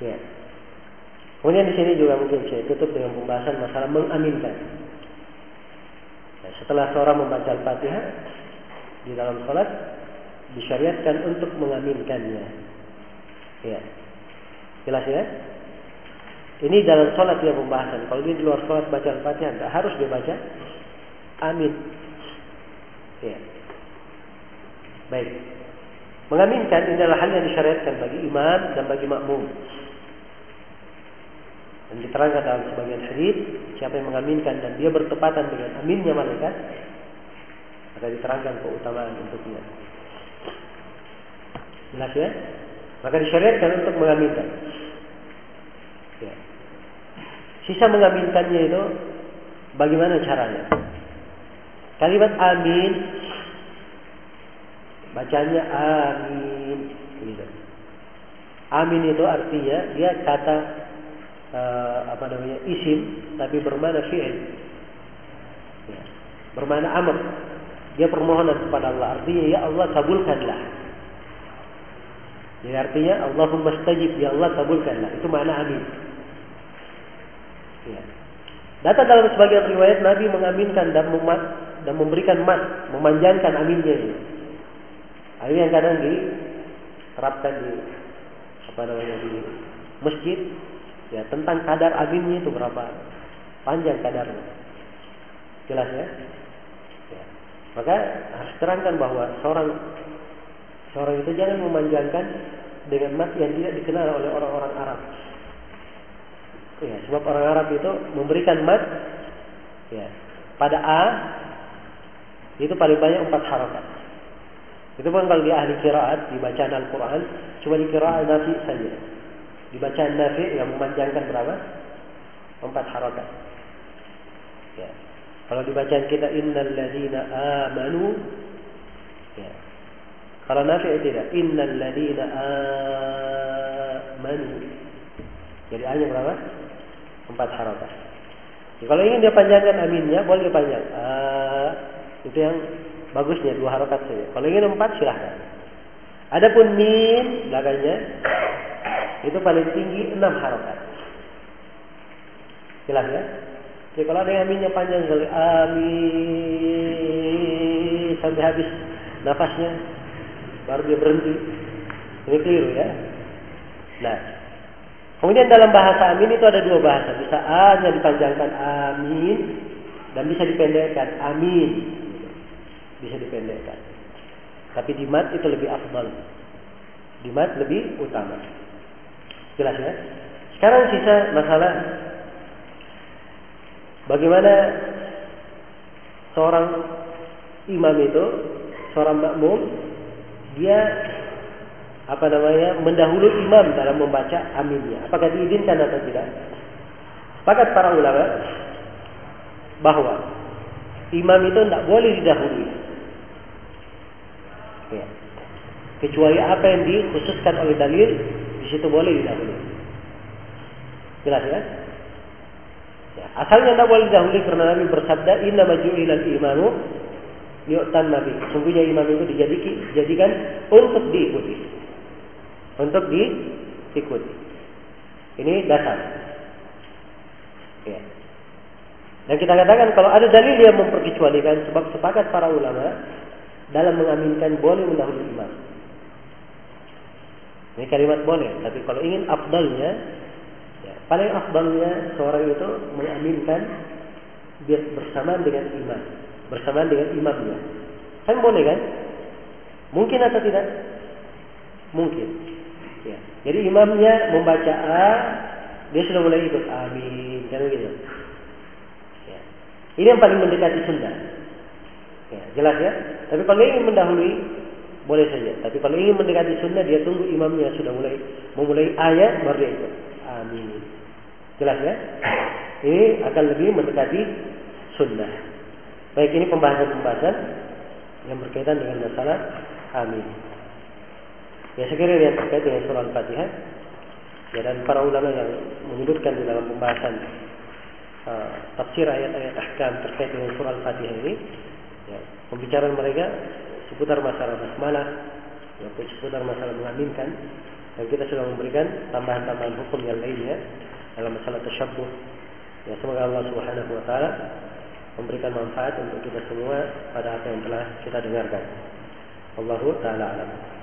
Ya. Kemudian di sini juga mungkin saya tutup dengan pembahasan masalah mengaminkan. Nah, setelah seorang membaca Al-Fatihah di dalam sholat disyariatkan untuk mengaminkannya. Ya. Jelas ya? Ini dalam sholat ya pembahasan. Kalau dia di luar sholat baca Al-Fatihah, tidak harus dia baca. Amin. Ya. Baik. Mengaminkan ini adalah hal yang disyariatkan bagi imam dan bagi makmum. Dan diterangkan dalam sebagian hadis, siapa yang mengaminkan dan dia bertepatan dengan aminnya malaikat, maka diterangkan keutamaan untuknya. Jelas ya? Maka disyariatkan untuk mengaminkan. Ya. Sisa mengaminkannya itu bagaimana caranya? Kalimat amin bacanya amin gitu. Amin itu artinya dia kata uh, apa namanya isim tapi bermana fi'il. Ya. Bermana amr. Dia permohonan kepada Allah. Artinya ya Allah kabulkanlah. Jadi artinya Allahumma stajib ya Allah kabulkanlah. Itu makna amin. Ya. Data dalam sebagian riwayat Nabi mengaminkan dan memat dan memberikan mat, memanjangkan aminnya ini. Ini yang kadang diterapkan di apa namanya di masjid ya tentang kadar aminnya itu berapa panjang kadarnya. Jelas ya? ya. Maka harus terangkan bahwa seorang seorang itu jangan memanjangkan dengan mat yang tidak dikenal oleh orang-orang Arab. Ya, sebab orang Arab itu memberikan mat ya, pada A itu paling banyak empat harokat. Itu pun kalau dia ahli kiraat di bacaan Al-Quran cuma di kiraat nafi saja. Di bacaan nafi yang memanjangkan berapa? Empat harokat. Ya. Kalau di bacaan kita innal ladina amanu ya. Kalau nafi tidak innal ladina amanu. Jadi hanya berapa? Empat harokat. Ya, kalau ingin dia panjangkan aminnya boleh dia panjang. Uh, itu yang bagusnya dua harokat saja. Kalau ingin empat silahkan. Adapun min belakangnya itu paling tinggi enam harokat. Jelas ya? Jadi kalau ada yang aminnya panjang sekali, amin sampai habis nafasnya, baru dia berhenti. Ini keliru ya. Nah, kemudian dalam bahasa amin itu ada dua bahasa. Bisa A nya dipanjangkan amin dan bisa dipendekkan amin bisa dipendekkan. Tapi di mat itu lebih afdal. Di mat lebih utama. Jelas ya? Sekarang sisa masalah bagaimana seorang imam itu, seorang makmum, dia apa namanya mendahului imam dalam membaca aminnya. Apakah diizinkan atau tidak? Sepakat para ulama bahwa imam itu tidak boleh didahului. Ya. Kecuali apa yang dikhususkan oleh dalil, situ boleh didahului. Jelas ya? ya. Asalnya tidak boleh didahului karena Nabi bersabda, Inna maju'ilal imanu yu'tan nabi. Sungguhnya imam itu dijadikan untuk diikuti. Untuk diikuti. Ini dasar. Ya. Dan kita katakan kalau ada dalil yang memperkecualikan sebab sepakat para ulama dalam mengaminkan boleh mendahului imam. Ini kalimat boleh, tapi kalau ingin afdalnya, ya, paling afdalnya seorang itu mengaminkan bersamaan dengan imam, bersamaan dengan imamnya. Kan boleh kan? Mungkin atau tidak? Mungkin. Ya. Jadi imamnya membaca A, dia sudah mulai ikut amin, kan begitu. Ya. Ini yang paling mendekati sunnah. Ya, jelas ya. Tapi kalau ingin mendahului boleh saja. Tapi kalau ingin mendekati sunnah dia tunggu imamnya sudah mulai memulai ayat baru dia ikut. Amin. Jelas ya? Ini akan lebih mendekati sunnah. Baik ini pembahasan-pembahasan yang berkaitan dengan masalah amin. Ya sekiranya yang terkait dengan surah Al-Fatihah ya dan para ulama yang menyebutkan di dalam pembahasan uh, tafsir ayat-ayat ahkam terkait dengan surah Al-Fatihah ini Ya, pembicaraan mereka seputar masalah basmalah, ya, seputar masalah mengaminkan Dan kita sudah memberikan tambahan-tambahan hukum yang lainnya dalam masalah tersyabuh. Ya, semoga Allah Subhanahu wa taala memberikan manfaat untuk kita semua pada apa yang telah kita dengarkan. Allahu taala alam.